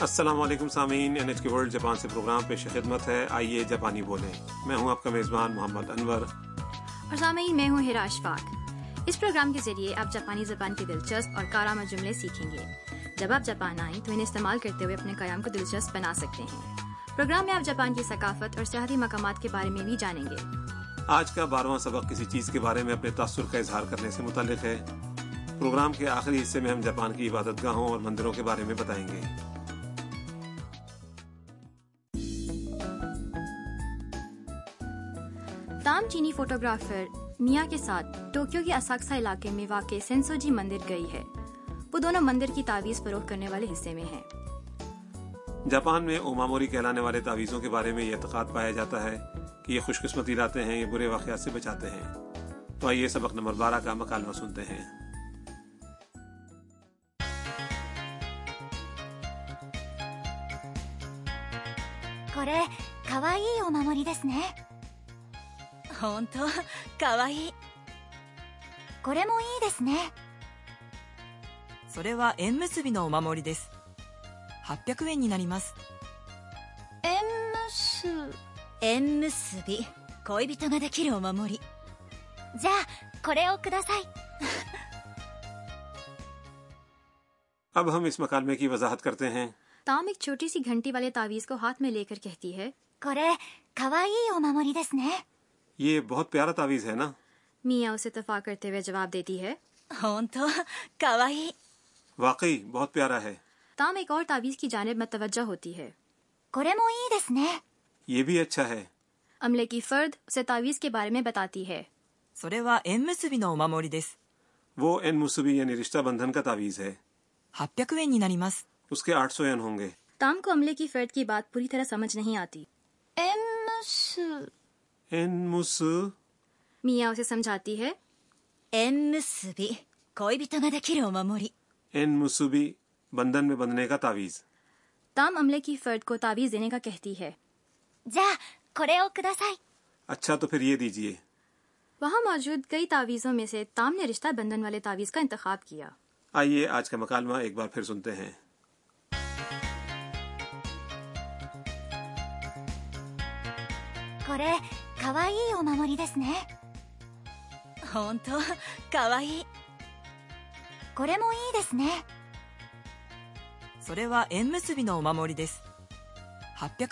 السلام علیکم سامعین N H K World Japan سے پروگرام پیش خدمت ہے۔ آئیے جاپانی بولیں۔ میں ہوں آپ کا میزبان محمد انور۔ اور سامعین میں ہوں ہیرا اشفاق۔ اس پروگرام کے ذریعے آپ جاپانی زبان کے دلچسپ اور کارآمد جملے سیکھیں گے۔ جب آپ جاپان آئیں تو انہیں استعمال کرتے ہوئے اپنے قیام کو دلچسپ بنا سکتے ہیں۔ پروگرام میں آپ جاپان کی ثقافت اور سیاحتی مقامات کے بارے میں بھی جانیں گے۔ آج کا بارہواں سبق کسی چیز کے بارے میں اپنے تاثر کا اظہار کرنے سے متعلق ہے۔ پروگرام کے آخری حصے میں ہم جاپان کی عبادت گاہوں اور مندروں کے بارے میں بتائیں گے۔ تام چینی فوٹوگرافر میاں کے ساتھ ٹوکیو کے اساکسا علاقے میں واقع سینسوجی مندر گئی ہے۔ وہ دونوں مندر کی تعویذ فروخت کرنے والے حصے میں ہیں۔ جاپان میں اوماموری کہلانے والے تعویذوں کے بارے میں یہ اعتقاد پایا جاتا ہے کہ یہ خوش قسمتی لاتے ہیں یہ برے واقعات سے بچاتے ہیں۔ تو آئیے سبق نمبر بارہ کا مکالمہ سنتے ہیں۔ これかわいいお守りですね本当かわいいこれもいいですねそれは縁結びのお守りです800円になります縁結縁結び恋人ができるお守りじゃあこれをください اب ہم اس مکالمے کی وضاحت کرتے ہیں تام ایک چھوٹی سی گھنٹی والے تعویذ کو ہاتھ میں لے کر کہتی ہے これかわいいお守りですね یہ بہت پیارا تعویذ ہے نا میاں اسے اتفاق کرتے ہوئے جواب دیتی ہے 本当かわいい واقعی بہت پیارا ہے تام ایک اور تعویذ کی جانب متوجہ ہوتی ہے これもいいですね یہ بھی اچھا ہے عملے کی فرد اسے تعویذ کے بارے میں بتاتی ہے それは縁結びのお守りです وہ این موسبی یعنی رشتہ بندھن کا تعویذ ہے 800円になります اس کے آٹھ سو ین ہوں گے تام کو عملے کی فرد کی بات پوری طرح سمجھ نہیں آتی 縁結 این موس میاں اسے سمجھاتی ہے 縁結び恋人ができるお守り این موسبی بندھن میں بندھنے کا تعویذ تام عملے کی فرد کو تعویذ دینے کا کہتی ہے じゃあこれをください اچھا تو پھر یہ دیجئے وہاں موجود کئی تعویذوں میں سے تام نے رشتہ بندھن والے تعویذ کا انتخاب کیا آئیے آج کا مکالمہ ایک بار پھر سنتے ہیں これ نما میری ہاتھ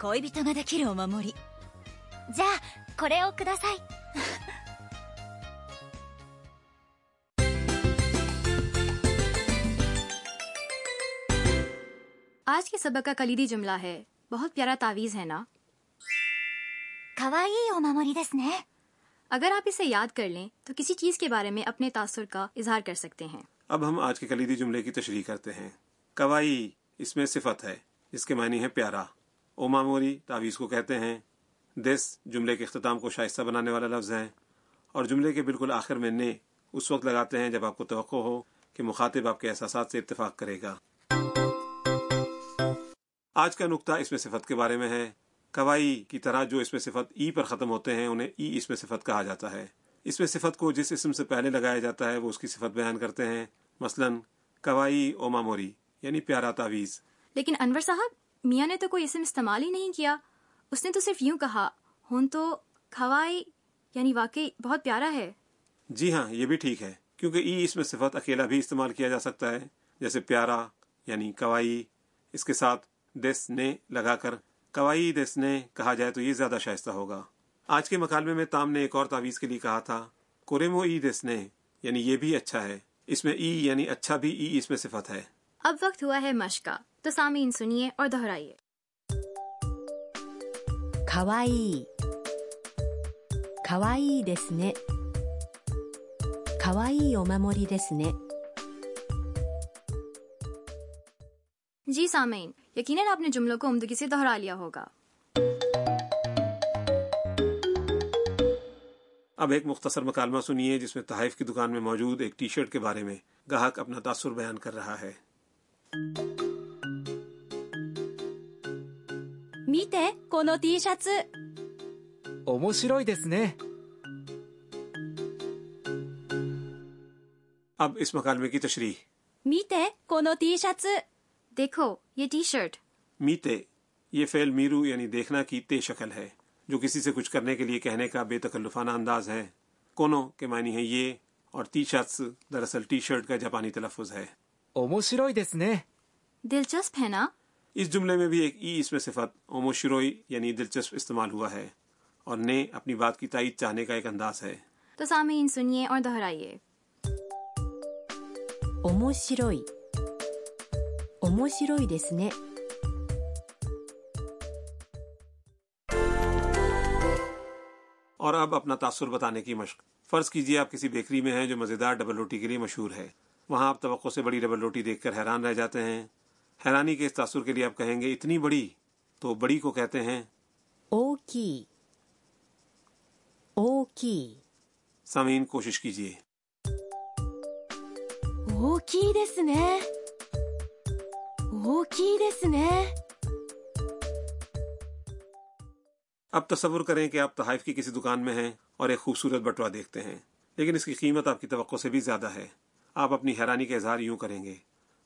کوئی بھی چی ری جا کر آج کے سبق کا کلیدی جملہ ہے۔ بہت پیارا تعویذ ہے نا؟ اگر آپ اسے یاد کر لیں تو کسی چیز کے بارے میں اپنے تاثر کا اظہار کر سکتے ہیں۔ اب ہم آج کے کلیدی جملے کی تشریح کرتے ہیں۔ کوائی اس میں صفت ہے۔ اس کے معنی ہے پیارا۔ اوماموری تعویذ کو کہتے ہیں۔ دس جملے کے اختتام کو شائستہ بنانے والا لفظ ہے اور جملے کے بالکل آخر میں نے اس وقت لگاتے ہیں جب آپ کو توقع ہو کہ مخاطب آپ کے احساسات سے اتفاق کرے گا۔ آج کا نقطہ اس میں صفت کے بارے میں ہے۔ کوائی کی طرح جو اس میں صفت ای پر ختم ہوتے ہیں انہیں ای اس میں صفت کہا جاتا ہے۔ اس میں صفت کو جس اسم سے پہلے لگایا جاتا ہے وہ اس کی صفت بیان کرتے ہیں۔ مثلا کوائی اوماموری یعنی پیارا تعویذ۔ لیکن انور صاحب میاں نے تو کوئی اسم استعمال ہی نہیں کیا۔ اس نے تو صرف یوں کہا ہون تو کھوائی یعنی واقعی بہت پیارا ہے۔ جی ہاں یہ بھی ٹھیک ہے کیونکہ ای اس میں صفت اکیلا بھی استعمال کیا جا سکتا ہے جیسے پیارا یعنی کوائی اس کے ساتھ دس نے لگا کر کوائی دس نے کہا جائے تو یہ زیادہ شائستہ ہوگا۔ آج کے مکالمے میں تام نے ایک اور تعویز کے لیے کہا تھا کوریمو ای دس نے یعنی یہ بھی اچھا ہے۔ اس میں ای یعنی اچھا بھی ای اس میں صفت ہے۔ اب وقت ہوا ہے مشق کا تو سامعین سنیے اور دہرائیے۔ کھوائی کھوائی دس نے کھوائی اوماموری دس نے جی سامعین یقیناً آپ نے جملوں کو عمدگی سے دہرا لیا ہوگا اب ایک مختصر مکالمہ سنیے جس میں تحائف کی دکان میں موجود ایک ٹی شرٹ کے بارے میں گاہک اپنا تاثر بیان کر رہا ہے 見てこの T シャツ面白いですね اب اس مکالمے کی تشریح 見てこの دیکھو یہ ٹی شرٹ میتے یہ فیل میرو یعنی دیکھنا کی تے شکل ہے جو کسی سے کچھ کرنے کے لیے کہنے کا بے تکلفانہ انداز ہے۔ کونو کے معنی ہے یہ اور ٹی شرٹس دراصل ٹی شرٹ کا جاپانی تلفظ ہے۔ دلچسپ ہے نا؟ اس جملے میں بھی ایک ای اس میں صفت اومو اوموشروئی یعنی دلچسپ استعمال ہوا ہے اور نے اپنی بات کی تائید چاہنے کا ایک انداز ہے۔ تو سامعین سنیے اور دہرائیے۔ اوموشروئی 面白いですね اور اب اپنا تاثر بتانے کی مشق فرض کیجئے آپ کسی بیکری میں ہیں جو مزیدار ڈبل روٹی کے لیے مشہور ہے وہاں آپ توقع سے بڑی ڈبل روٹی دیکھ کر حیران رہ جاتے ہیں حیرانی کے اس تاثر کے لیے آپ کہیں گے اتنی بڑی تو بڑی کو کہتے ہیں 大きい大きい سامعین کوشش کیجئے 大きいですね 大きいですね اب تصور کریں کہ آپ تحائف کی کسی دکان میں ہیں اور ایک خوبصورت بٹوا دیکھتے ہیں لیکن اس کی قیمت آپ کی توقع سے بھی زیادہ ہے آپ اپنی حیرانی کا اظہار یوں کریں گے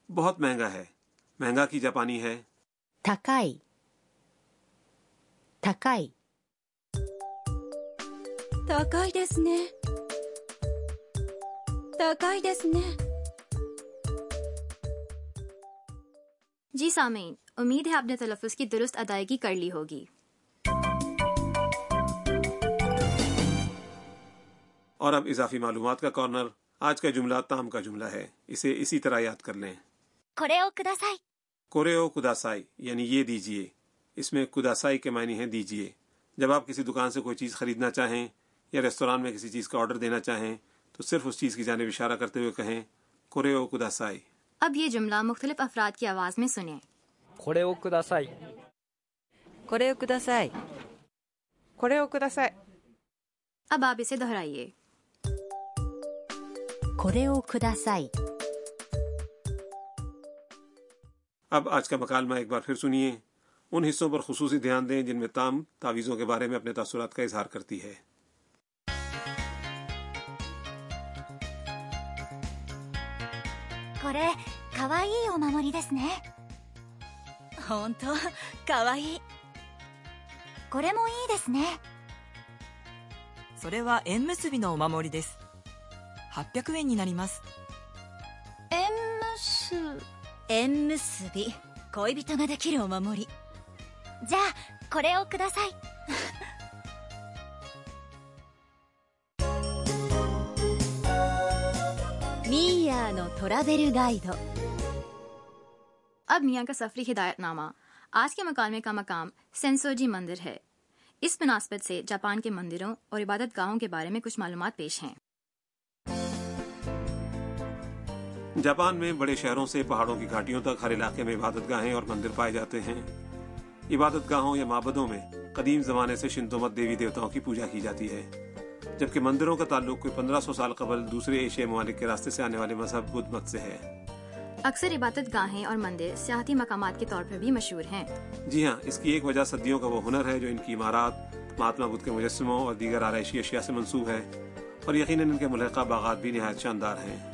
بہت مہنگا ہے مہنگا کی جاپانی ہے 高い高い高いです جی سامعین امید ہے آپ نے تلفظ کی درست ادائیگی کر لی ہوگی۔ اور اب اضافی معلومات کا کارنر آج کا جملہ تام کا جملہ ہے۔ اسے اسی طرح یاد کر لیں۔ کوریو کداسائی یعنی یہ دیجیے اس میں کداسائی کے معنی ہیں دیجیے جب آپ کسی دکان سے کوئی چیز خریدنا چاہیں یا ریستوران میں کسی چیز کا آرڈر دینا چاہیں تو صرف اس چیز کی جانب اشارہ کرتے ہوئے کہیں کوریو کداسائی اب یہ جملہ مختلف افراد کی آواز میں سنیں کھڑے او کداسائی کھڑے کھڑے اب آپ اسے دہرائیے کھڑے اب آج کا مکالمہ ایک بار پھر سنیے ان حصوں پر خصوصی دھیان دیں جن میں تام تعویذوں کے بارے میں اپنے تاثرات کا اظہار کرتی ہے نما موڑی دس ہاتھ کوئی بھی تو دیکھیے موری جا کر سائ ミーヤーのトラベルガイド اب میاں کا سفری ہدایت نامہ آج کے مکالمے کا مقام سینسوجی مندر ہے اس مناسبت سے جاپان کے مندروں اور عبادت گاہوں کے بارے میں کچھ معلومات پیش ہیں جاپان میں بڑے شہروں سے پہاڑوں کی گھاٹیوں تک ہر علاقے میں عبادت گاہیں اور مندر پائے جاتے ہیں عبادت گاہوں یا معبدوں میں قدیم زمانے سے شنتومت دیوی دیوتاؤں کی پوجا کی جاتی ہے جبکہ مندروں کا تعلق کوئی پندرہ سو سال قبل دوسرے ایشیا ممالک کے راستے سے آنے والے مذہب بدھ مت سے ہے۔ اکثر عبادت گاہیں اور مندر سیاحتی مقامات کے طور پر بھی مشہور ہیں۔ جی ہاں اس کی ایک وجہ صدیوں کا وہ ہنر ہے جو ان کی عمارات مہاتما بدھ کے مجسموں اور دیگر آرائشی اشیاء سے منسوب ہے اور یقیناً ان کے ملحقہ باغات بھی نہایت شاندار ہیں۔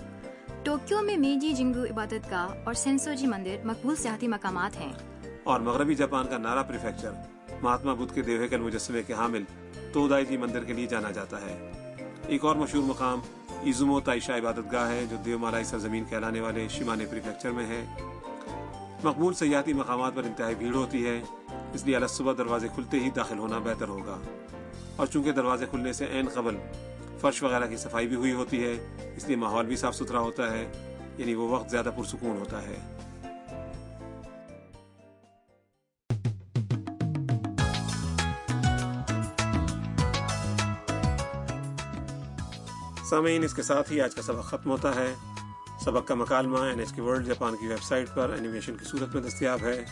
ٹوکیو میں میجی جنگو عبادت گاہ اور سینسوجی مندر مقبول سیاحتی مقامات ہیں۔ اور مغربی جاپان کا نارا پریفیکچر مہاتما بدھ کے دیوہیکل مجسمے کے حامل تودائی مندر کے لیے جانا جاتا ہے۔ ایک اور مشہور مقام ایزومو تائشا عبادت گاہ ہے، جو دیو مالائی سرزمین کہلانے والے شیمانے پریفیکچر میں ہے۔ مقبول سیاحتی مقامات پر انتہائی بھیڑ ہوتی ہے، اس لیے الگ صبح دروازے کھلتے ہی داخل ہونا بہتر ہوگا۔ اور چونکہ دروازے کھلنے سے عین قبل فرش وغیرہ کی صفائی بھی ہوئی ہوتی ہے، اس لیے ماحول بھی صاف ستھرا ہوتا ہے یعنی وہ وقت زیادہ پرسکون ہوتا ہے۔ سامعین، اس کے ساتھ ہی آج کا سبق ختم ہوتا ہے۔ سبق کا مکالمہ N H K World Japan کی ویب سائٹ پر اینیمیشن کی صورت میں دستیاب ہے۔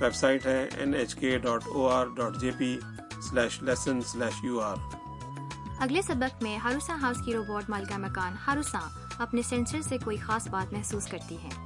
ویب سائٹ ہے N H K dot O R dot J P slash lesson slash U R اگلے سبق میں ہاروسا ہاؤس کی روبوٹ مالکہ مکان ہاروسا اپنے سینسر سے کوئی خاص بات محسوس کرتی ہے۔